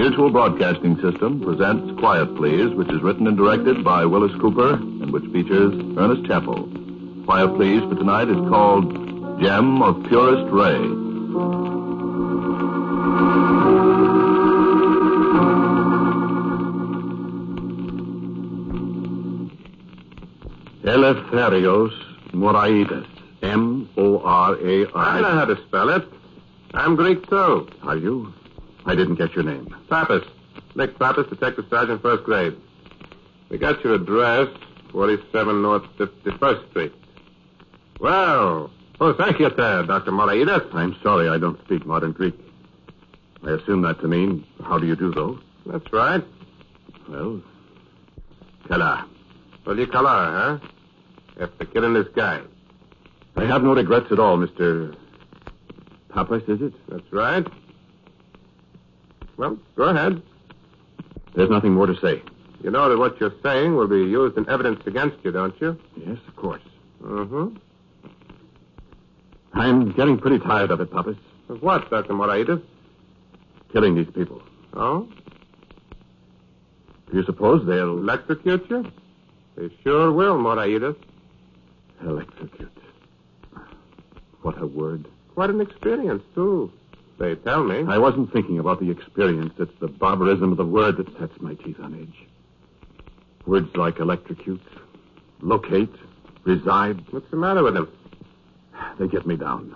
Mutual Broadcasting System presents Quiet Please, which is written and directed by Willis Cooper and which features Ernest Chappell. Quiet Please for tonight is called Gem of Purest Ray. Eleftherios Moraitis. M-O-R-A-I. I know how to spell it. I'm Greek, too. Are you? I didn't get your name. Pappas. Nick Pappas, Detective Sergeant, first grade. We got your address, 47 North 51st Street. Well, oh, thank you, sir, Dr. Moraitis. I'm sorry I don't speak modern Greek. I assume that to mean, how do you do, though? That's right. Well, Kala. Well, you color, huh? After killing this guy. I have no regrets at all, Mr. Pappas, is it? That's right. Well, go ahead. There's nothing more to say. You know that what you're saying will be used in evidence against you, don't you? Yes, of course. Mm-hmm. I'm getting pretty tired of it, Pappas. Of what, Dr. Moraitis? Killing these people. Oh? Do you suppose they'll Electrocute you? They sure will, Moraitis. electrocute? What a word. Quite an experience, too. They tell me. I wasn't thinking about the experience. It's the barbarism of the word that sets my teeth on edge. Words like electrocute, locate, reside, What's the matter with them? they get me down.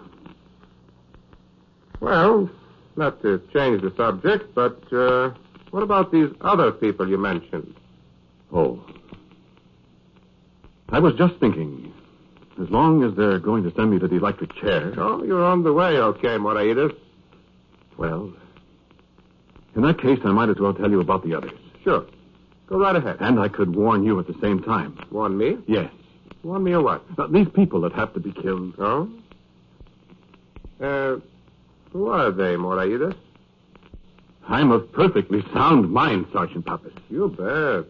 Well, not to change the subject, but uh, what about these other people you mentioned? Oh. I was just thinking, as long as they're going to send me to the electric chair, Oh, you're on the way, okay, Moraitis. Well, in that case, I might as well tell you about the others. Sure. Go right ahead. And I could warn you at the same time. Warn me? Yes. Warn me of what? Now, these people that have to be killed, Oh? Uh, who are they, Moraitis? I'm of perfectly sound mind, Sergeant Pappas. You bet.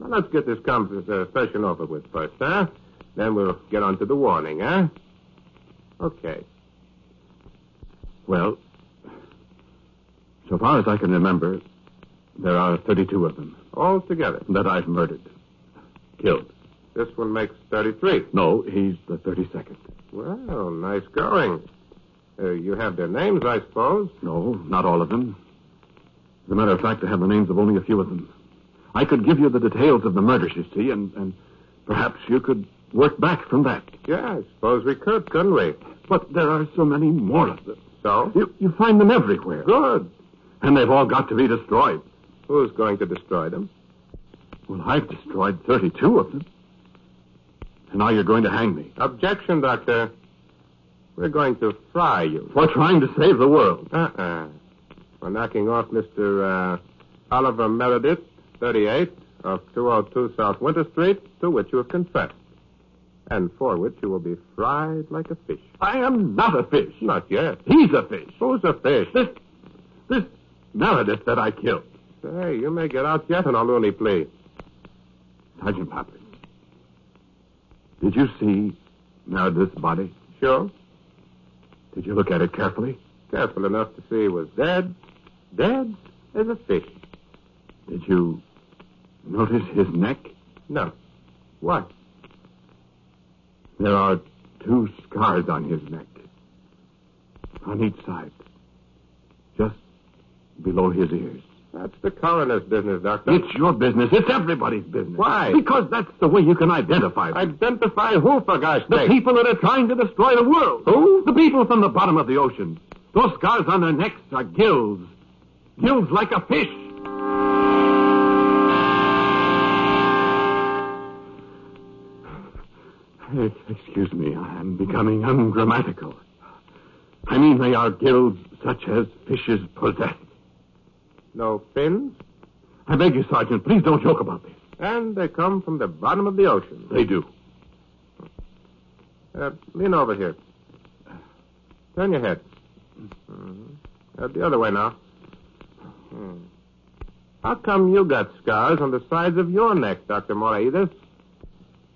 Now, let's get this conversation over with first, huh? Then we'll get on to the warning, huh? Okay. Well, so far as I can remember, there are 32 of them All together. that I've murdered. Killed. This one makes 33. No, he's the 32nd. Well, nice going. Uh, you have their names, I suppose. No, not all of them. As a matter of fact, I have the names of only a few of them. I could give you the details of the murders, you see, and, and perhaps you could work back from that. Yeah, I suppose we could, couldn't we? But there are so many more of them. so. You, you find them everywhere. Good. And they've all got to be destroyed. Who's going to destroy them? Well, I've destroyed 32 of them. And now you're going to hang me. Objection, Doctor. We're going to fry you. For trying to save the world. Uh-uh. For knocking off Mr. Uh, Oliver Meredith, 38, of 202 South Winter Street, to which you have confessed. And for which you will be fried like a fish. I am not a fish. Not yet. He's a fish. Who's a fish? This, this Meredith that I killed. Say, you may get out yet on a loony plea. Sergeant Pappas, did you see Meredith's body? Sure. Did you look at it carefully? Careful enough to see he was dead. Dead as a fish. Did you notice his neck? No. What? There are two scars on his neck. On each side. Just below his ears. That's the coroner's business, Doctor. It's your business. It's everybody's business. Why? Because that's the way you can identify them. Identify who, for gosh The sake? people that are trying to destroy the world. Who? The people from the bottom of the ocean. Those scars on their necks are gills. Gills like a fish. Excuse me, I am becoming ungrammatical. I mean, they are gills such as fishes possess. No fins? I beg you, Sergeant, please don't joke about this. And they come from the bottom of the ocean. They do. Uh, lean over here. Turn your head. Mhm. Uh, the other way now. Hmm. How come you got scars on the sides of your neck, Dr. Moraitis?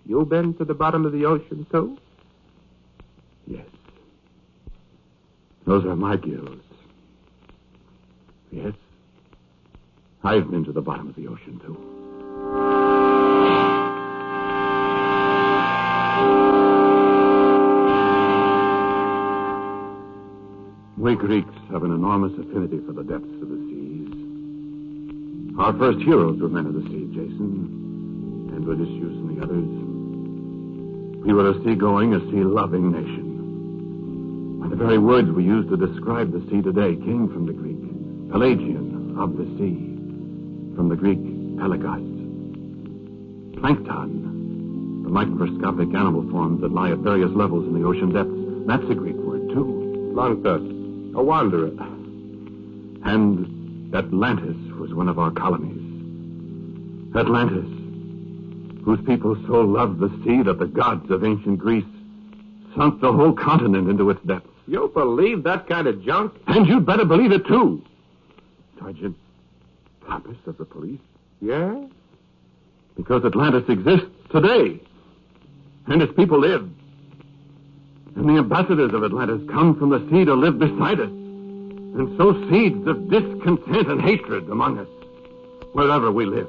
You been to the bottom of the ocean, too? Yes. Those are my gills. Yes. I've been to the bottom of the ocean, too. We Greeks have an enormous affinity for the depths of the seas. Our first heroes were men of the sea, Jason, and Odysseus and the others. We were a sea-going, a sea-loving nation. The very words we use to describe the sea today came from the Greek. Pelagian, of the sea. From the Greek, pelagos. Plankton, the microscopic animal forms that lie at various levels in the ocean depths. That's a Greek word, too. Planktos, a wanderer. And Atlantis was one of our colonies. Atlantis, whose people so loved the sea that the gods of ancient Greece sunk the whole continent into its depths. You believe that kind of junk? And you'd better believe it, too. Sergeant Pappas of the police. Yeah? Because Atlantis exists today. And its people live. And the ambassadors of Atlantis come from the sea to live beside us. And sow seeds of discontent and hatred among us. Wherever we live.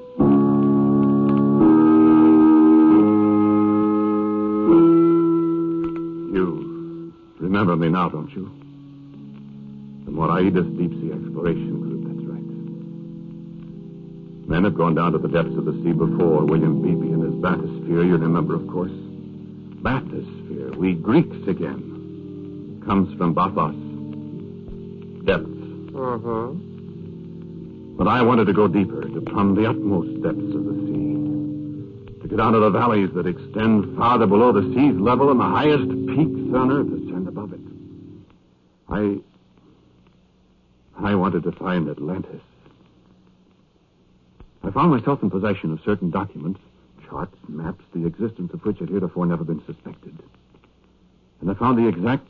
You remember me now, don't you? The Moraitis Deep Sea Exploration. Men have gone down to the depths of the sea before. William Beebe and his bathysphere, you remember, of course. Bathysphere, we Greeks again. Comes from bathos. Depths. Uh-huh. But I wanted to go deeper, to plumb the utmost depths of the sea. To get down to the valleys that extend farther below the sea's level and the highest peaks on earth ascend above it. I. I wanted to find Atlantis. I found myself in possession of certain documents, charts, maps, the existence of which had heretofore never been suspected. And I found the exact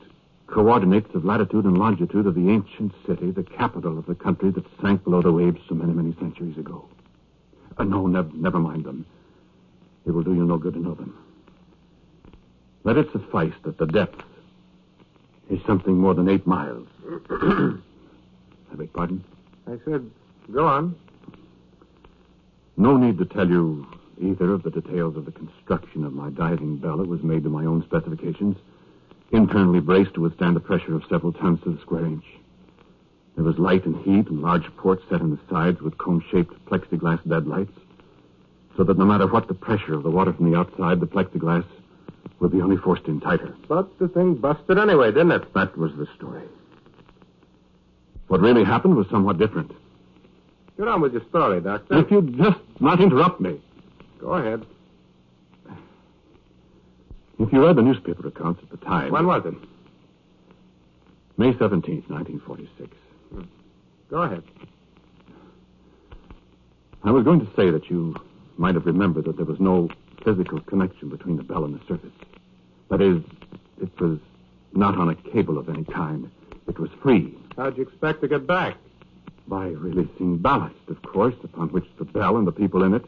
coordinates of latitude and longitude of the ancient city, the capital of the country that sank below the waves so many, many centuries ago. Uh, no, nev- never mind them. It will do you no good to know them. Let it suffice that the depth is something more than eight miles. I beg pardon? I said, go on. No need to tell you either of the details of the construction of my diving bell. It was made to my own specifications, internally braced to withstand the pressure of several tons to the square inch. There was light and heat and large ports set in the sides with cone-shaped plexiglass deadlights, so that no matter what the pressure of the water from the outside, the plexiglass would be only forced in tighter. But the thing busted anyway, didn't it? That was the story. What really happened was somewhat different. Get on with your story, Doctor. If you'd just not interrupt me. Go ahead. If you read the newspaper accounts at the time. When was it? May 17th, 1946. Hmm. Go ahead. I was going to say that you might have remembered that there was no physical connection between the bell and the surface. That is, it was not on a cable of any kind. It was free. How'd you expect to get back? By releasing ballast, of course, upon which the bell and the people in it,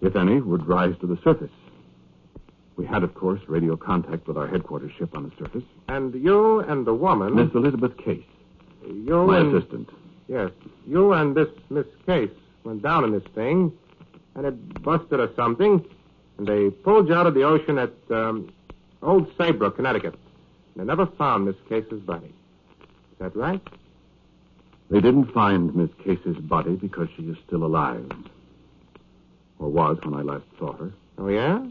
if any, would rise to the surface. We had, of course, radio contact with our headquarters ship on the surface. And you and the woman. Miss Elizabeth Case, you my and... assistant. Yes. You and this Miss Case went down in this thing, and it busted or something, and they pulled you out of the ocean at um, Old Saybrook, Connecticut. They never found Miss Case's body. Is that right? They didn't find Miss Case's body because she is still alive. Or was when I last saw her. Oh, yeah?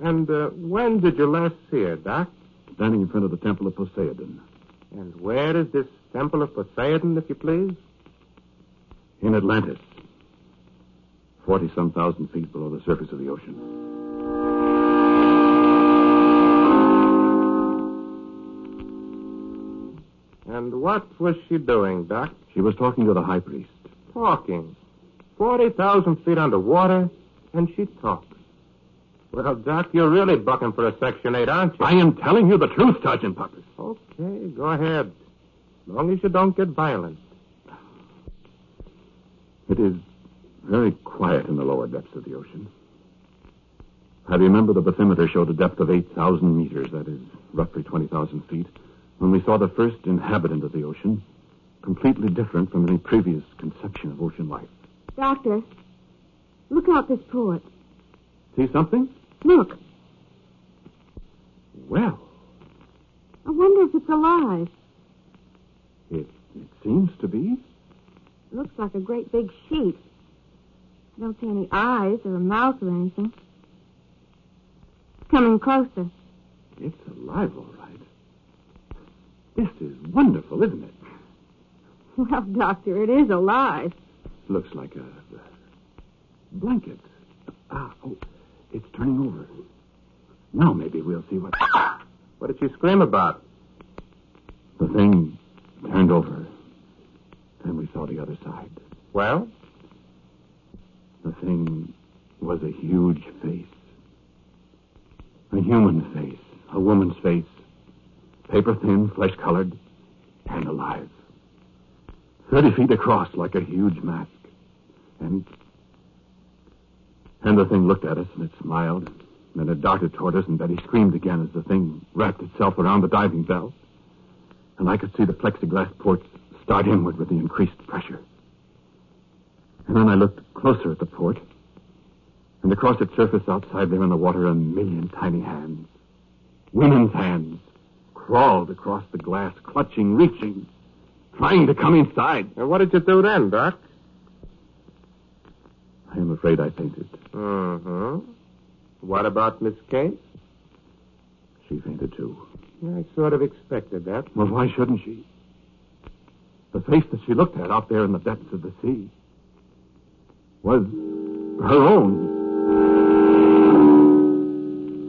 And uh, when did you last see her, Doc? Standing in front of the Temple of Poseidon. And where is this Temple of Poseidon, if you please? In Atlantis. Forty some thousand feet below the surface of the ocean. And what was she doing, Doc? She was talking to the high priest. Talking. 40,000 feet underwater, and she talks. Well, Doc, you're really bucking for a Section 8, aren't you? I am telling you the truth, Sergeant Pappas. Okay, go ahead. As long as you don't get violent. It is very quiet in the lower depths of the ocean. I remember the bathymeter showed a depth of 8,000 meters, that is, roughly 20,000 feet, when we saw the first inhabitant of the ocean, completely different from any previous conception of ocean life. Doctor, look out this port. See something? Look. Well, I wonder if it's alive. it, it seems to be. Looks like a great big sheet. I don't see any eyes or a mouth or anything. It's coming closer. It's alive, all right. This is wonderful, isn't it? Well, Doctor, it is alive. Looks like a, a blanket. Ah, oh, it's turning over. Now maybe we'll see what. What did she scream about? The thing turned over. Then we saw the other side. Well? The thing was a huge face. A human face. A woman's face. Paper thin, flesh colored, and alive. Thirty feet across, like a huge mask. And. And the thing looked at us and it smiled. And then it darted toward us, and Betty screamed again as the thing wrapped itself around the diving bell. And I could see the plexiglass ports start inward with the increased pressure. And then I looked closer at the port. And across its surface outside there in the water, a million tiny hands. Women's hands crawled across the glass, clutching, reaching, trying to come inside. And what did you do then, Doc? I am afraid I fainted. Mm-hmm. What about Miss Case? She fainted too. I sort of expected that. Well, why shouldn't she? The face that she looked at out there in the depths of the sea was her own.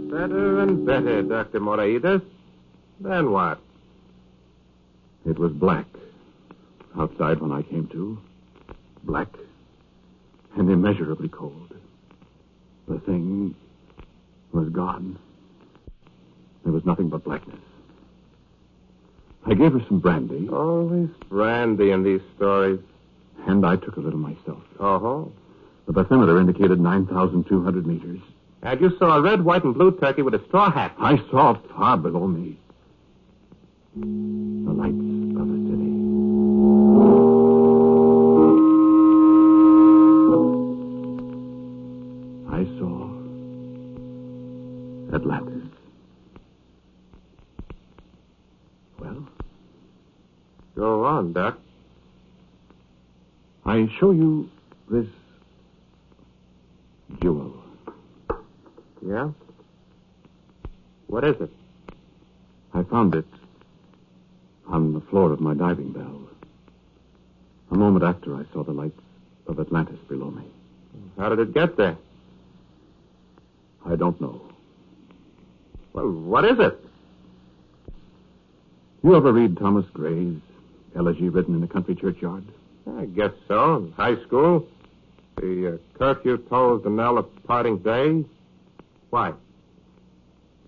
Better and better, Dr. Moraitis. Then what? It was black outside when I came to. Black and immeasurably cold. The thing was gone. There was nothing but blackness. I gave her some brandy, Always brandy in these stories. and I took a little myself. Oh-ho. The bathymeter indicated 9,200 meters. And you saw a red, white, and blue turkey with a straw hat. I saw far below oh, me the lights of the city. I saw Atlantis. Well, Go on, Doc. I show you this jewel. Yeah? What is it? I found it on the floor of my diving bell. A moment after I saw the lights of Atlantis below me. How did it get there? I don't know. Well, what is it? You ever read Thomas Gray's elegy written in a country churchyard? I guess so. In high school. The uh, curfew tolls the knell of parting day. Why?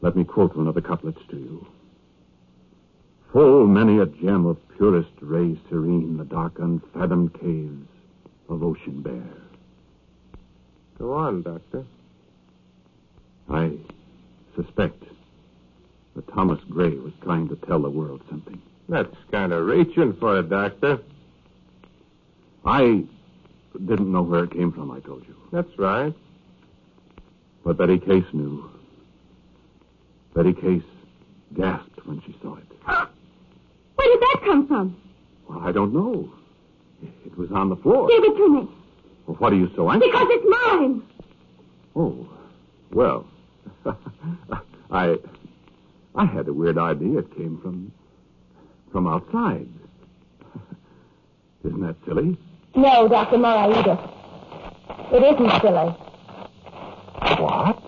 Let me quote one of the couplets to you. Full many a gem of purest ray serene the dark unfathomed caves of ocean bear. Go on, Doctor. I suspect that Thomas Gray was trying to tell the world something. That's kind of reaching for it, Doctor. I didn't know where it came from, I told you. That's right. But Betty Case knew. Betty Case gasped when she saw it. Where did that come from? Well, I don't know. It was on the floor. Give it to me. Well, what are you so anxious? Because it's mine. Oh, well, I, I had a weird idea it came from, from outside. Isn't that silly? No, Dr. Moraida. It isn't silly. What?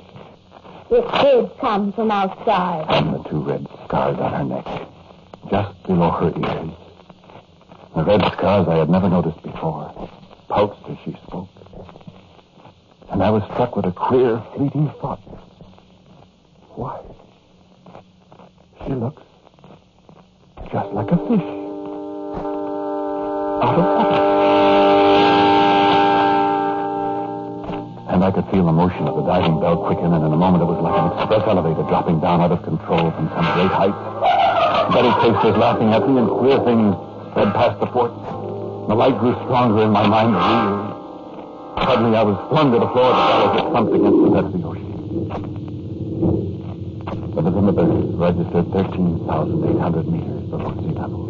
It did come from outside. And the two red scars on her neck, just below her ears. The red scars I had never noticed before, pulsed as she spoke. And I was struck with a queer, fleeting thought. Why? She looks just like a fish. Out of water. And I could feel the motion of the diving bell quicken, and in a moment it was like an express elevator dropping down out of control from some great height. Betty Case was laughing at me, and queer things sped past the fort. The light grew stronger, and my mind reeled. Suddenly, I was flung to the floor of the as it thumped against the the ocean. The altimeter registered 13,800 meters below sea level.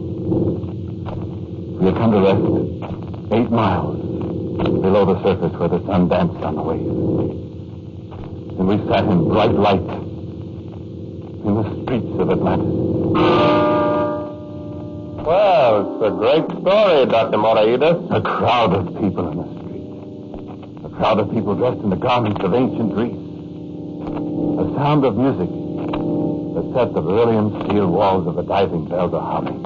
We had come to rest eight miles below the surface where the sun danced on the waves. And we sat in bright light in the streets of Atlantis. Well, it's a great story, Dr. Moraida. A crowd of people in the streets. A crowd of people dressed in the garments of ancient Greece. The sound of music that set the beryllium steel walls of the diving bell are humming.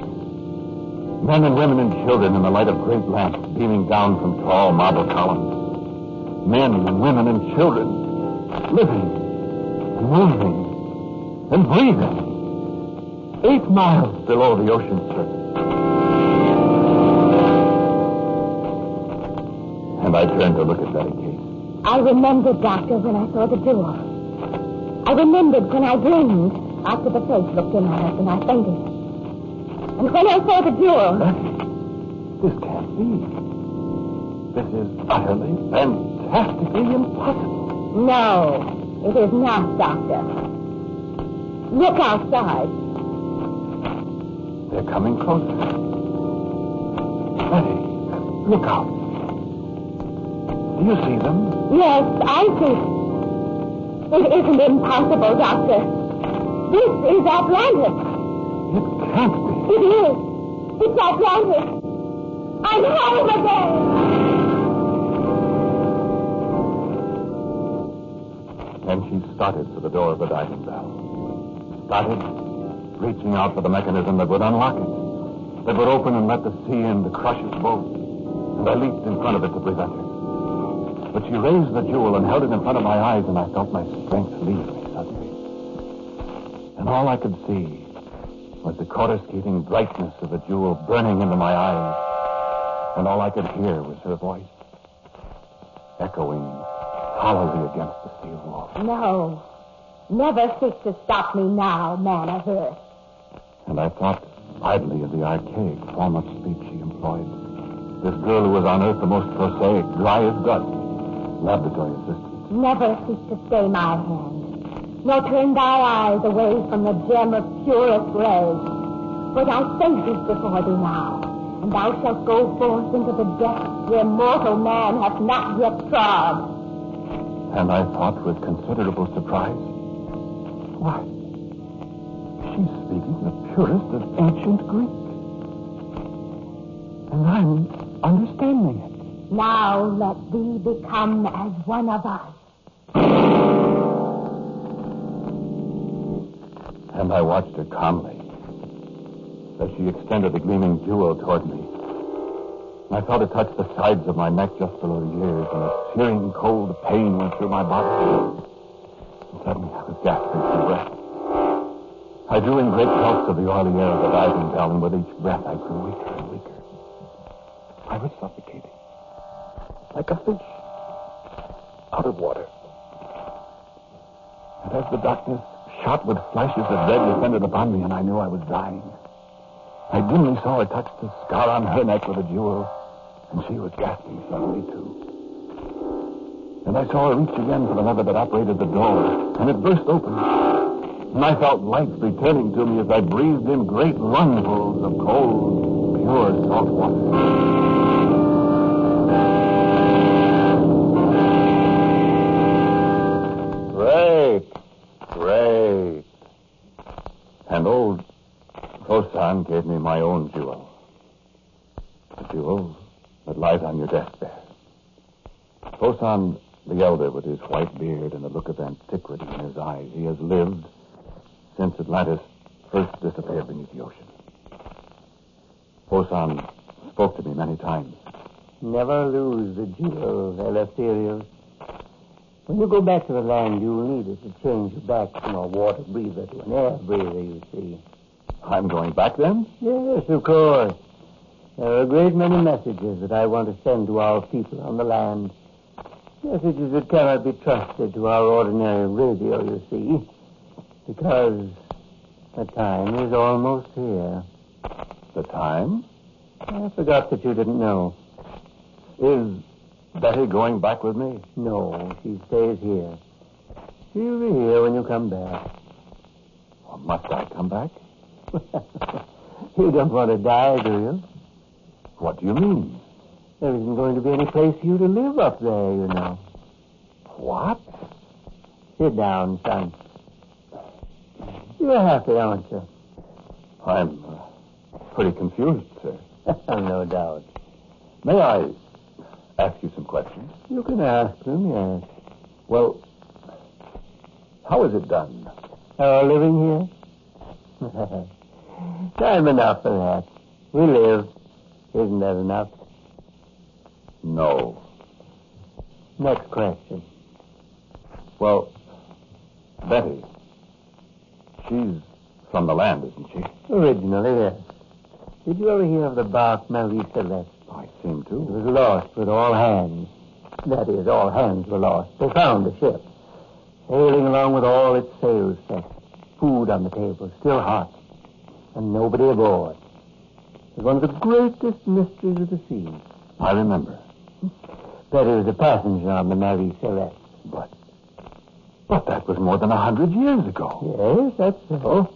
Men and women and children in the light of great lamps beaming down from tall marble columns. Men and women and children living moving and breathing. Eight miles below the ocean surface. And I turned to look at Betty Case. I remembered, Doctor, when I saw the door. I remembered when I dreamed after the face looked in on us and I fainted. And when I saw the door, Betty, this can't be. This is utterly, fantastically impossible. no, it is not, Doctor. Look outside. They're coming closer. Betty, look out. Do you see them? Yes, I see. It isn't impossible, Doctor. This is Atlantis. It can't be. It is. It's Atlantis. I'm home again. And she started for the door of the diving bell. Started reaching out for the mechanism that would unlock it, that would open and let the sea in to crush us both. And I leaped in front of it to prevent her. But she raised the jewel and held it in front of my eyes, and I felt my strength leave me suddenly. And all I could see was the coruscating brightness of the jewel burning into my eyes. And all I could hear was her voice, echoing hollowly against the steel wall. No. Never seek to stop me now, man of earth. And I thought idly of the archaic form of speech she employed. This girl who was on earth the most prosaic, dry as dust, laboratory assistant. Never seek to stay my hand, nor turn thy eyes away from the gem of purest ray. For thy face is before thee now, and thou shalt go forth into the depths where mortal man hath not yet trod. And I thought with considerable surprise, why, she's speaking the purest of ancient Greek. And I'm understanding it. Now let thee become as one of us. And I watched her calmly as she extended the gleaming jewel toward me. I felt it touch the sides of my neck just below the ears, and a searing cold pain went through my body. Suddenly I was gasping for breath. I drew in great gulps of the oily air of the diving bell, and with each breath I grew weaker and weaker. I was suffocating. Like a fish out of water. And as the darkness shot with flashes of red descended upon me, and I knew I was dying. I dimly saw her touch the scar on her neck with a jewel, and she was gasping suddenly, too. And I saw her reach again for the lever that operated the door, and it burst open. And I felt life returning to me as I breathed in great lungfuls of cold, pure salt water. Great, great. And old Fosan gave me my own jewel. The jewel that lies on your desk there. Fosan the elder, with his white beard and the look of antiquity in his eyes, he has lived since Atlantis first disappeared beneath the ocean. Fosan spoke to me many times. Never lose the jewel, Eleftherios. When you go back to the land, you'll need it to change you back from a water breather to an air breather, you see. I'm going back then? Yes, of course. There are a great many messages that I want to send to our people on the land. Messages that cannot be trusted to our ordinary radio, you see. Because the time is almost here. The time? I forgot that you didn't know. Is Betty going back with me? No, she stays here. She'll be here when you come back. Or must I come back? you don't want to die, do you? What do you mean? There isn't going to be any place for you to live up there, you know. What? Sit down, son. You're happy, aren't you? I'm uh, pretty confused, sir. no doubt. May I ask you some questions? You can ask them, yes. Well, how is it done? Our living here? Time enough for that. We live. Isn't that enough? No. Next question. Well, Betty, she's from the land, isn't she? Originally, yes. Did you ever hear of the bark Marie Celeste? I seem to. It was lost with all hands. That is, all hands were lost. They found the ship, sailing along with all its sails set, food on the table, still hot, and nobody aboard. It was one of the greatest mysteries of the sea. I remember. Was a passenger on the Marie Celeste. But, but that was more than a hundred years ago. Yes, that's so.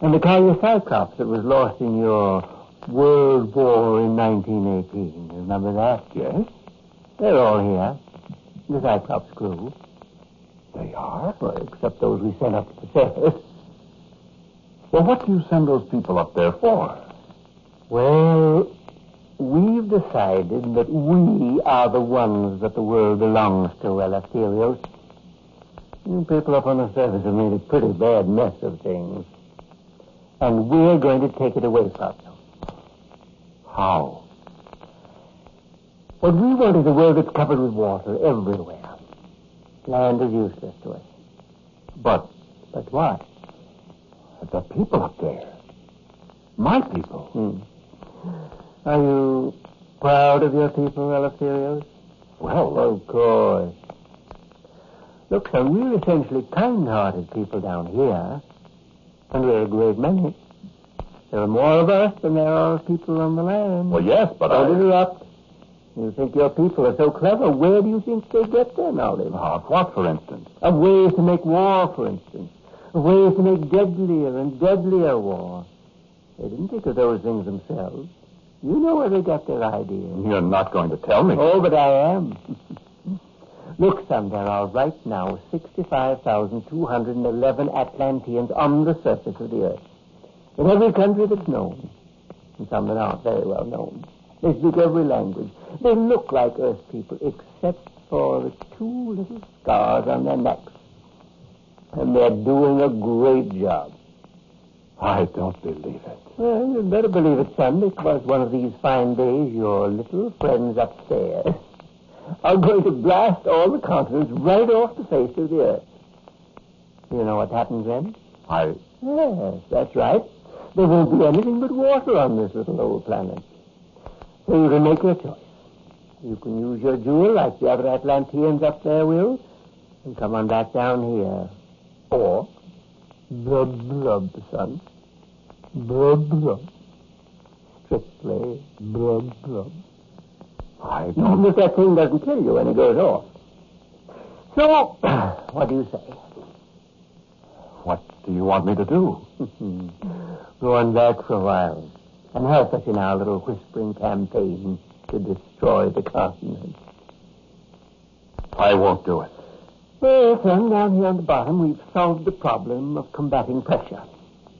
And the Collier Cyclops that was lost in your World War in 1918. Remember that? Yes, They're all here. The Cyclops crew. they are. Well, except those we sent up to the surface. Well, what do you send those people up there for? Well, we've decided that we are the ones that the world belongs to, Eleftherios. You people up on the surface have made a pretty bad mess of things. And we're going to take it away from you. How? What we want is a world that's covered with water everywhere. Land is useless to us. But But what? the people up there, my people. Hmm. Are you proud of your people, Eleftherios? Well, Of course. Look, son, we're essentially kind-hearted people down here. And we're a great many. There are more of us than there are people on the land. well, yes, but Don't I. interrupt. You think your people are so clever. Where do you think they get their knowledge? Uh, what, for instance? Of ways to make war, for instance. Of ways to make deadlier and deadlier war. They didn't think of those things themselves. You know where they got their ideas. You're not going to tell me. Oh, but I am. Look, son, there are right now 65,211 Atlanteans on the surface of the earth. In every country that's known. And some that aren't very well known. They speak every language. They look like Earth people, except for the two little scars on their necks. And they're doing a great job. I don't believe it. Well, you'd better believe it, son, because one of these fine days your little friends upstairs are going to blast all the continents right off the face of the earth. You know what happens then? I. Yes, that's right. There won't be anything but water on this little old planet. So you can make your choice. You can use your jewel like the other Atlanteans up there will, and come on back down here. Or, blub blub, son. Blub. Strictly blub. I don't. if that thing doesn't kill you when it goes off. So, what do you say? What do you want me to do? Go on back for a while and help us in our little whispering campaign to destroy the continent. I won't do it. Well, son, down here on the bottom, we've solved the problem of combating pressure.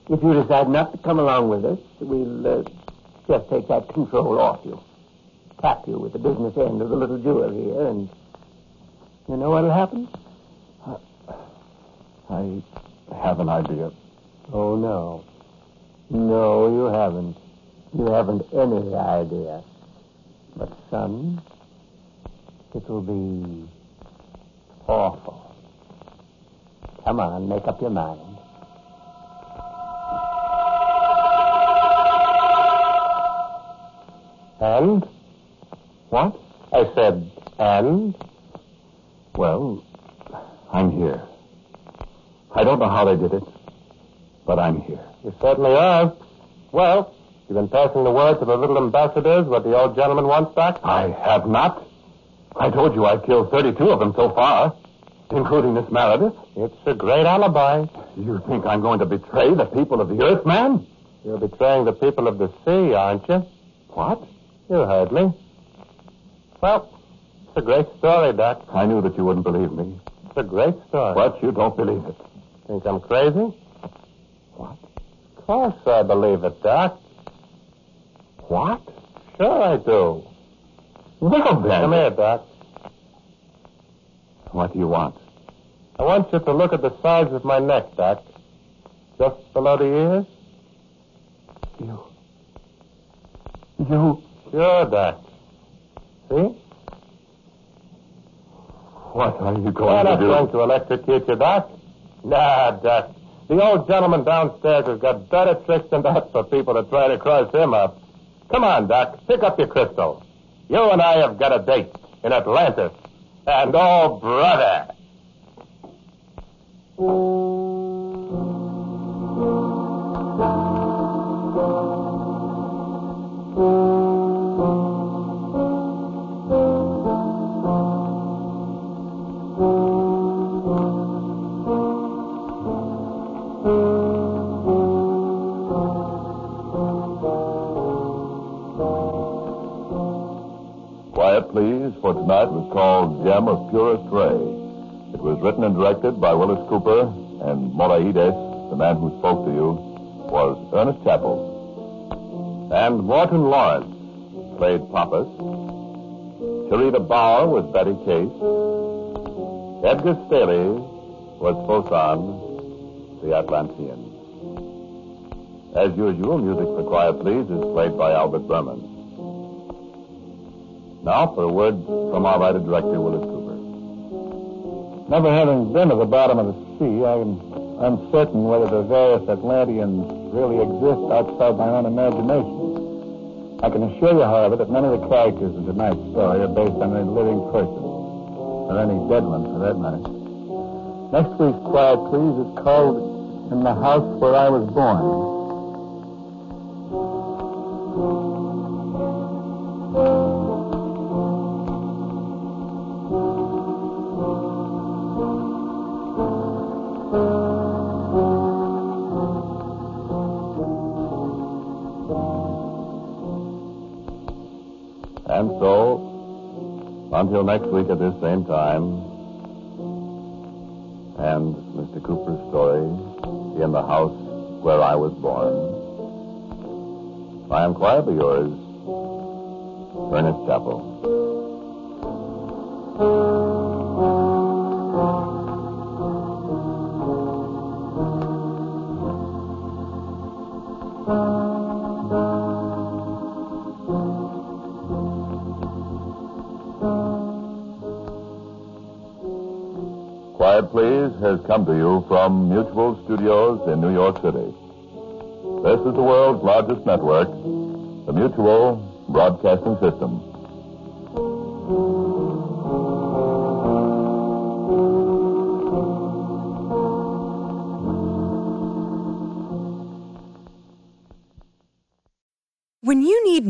If you decide not to come along with us, we'll uh, just take that control off you. Tap you with the business end of the little jewel here, and you know what'll happen? I have an idea. Oh, no. No, you haven't. You haven't any idea. But, son, it'll be awful. Come on, make up your mind. And? What? I said, and? Well, I'm here. I don't know how they did it, but I'm here. You certainly are. Well, you've been passing the word to the little ambassadors what the old gentleman wants back? I have not. I told you I've killed 32 of them so far, including this Meredith. It's a great alibi. You think I'm going to betray the people of the earth, man? You're betraying the people of the sea, aren't you? What? You heard me. Well, it's a great story, Doc. I knew that you wouldn't believe me. It's a great story. But you don't believe it. Think I'm crazy? What? Of course I believe it, Doc. What? Sure I do. Well, then. Come here, Doc. What do you want? I want you to look at the sides of my neck, Doc. Just below the ears? You. You. Sure, Doc. See? What are you going to not going to electrocute you, Doc. Nah, Doc. The old gentleman downstairs has got better tricks than that for people to try to cross him up. Come on, Doc. Pick up your crystal. You and I have got a date in Atlantis. And oh, brother. For tonight was called Gem of Purest Ray. It was written and directed by Willis Cooper, and Moraitis, the man who spoke to you, was Ernest Chappell. And Morton Lawrence played Pappas. Charita Bauer was Betty Case. Edgar Stehli was Fosan, the Atlantean. As usual, music for Quiet Please is played by Albert Buhrman. Now for a word from our writer director, Willis Cooper. Never having been to the bottom of the sea, I am uncertain whether the various Atlanteans really exist outside my own imagination. I can assure you, however, that none of the characters in tonight's story are based on any living person, or any dead one for that matter. Next week's Quiet Please is called In the House Where I Was Born. And so, until next week at this same time, and Mr. Cooper's story, In the House Where I Was Born, I am quietly yours, Ernest Chappell. Come to you from Mutual Studios in New York City. This is the world's largest network, the Mutual Broadcasting System.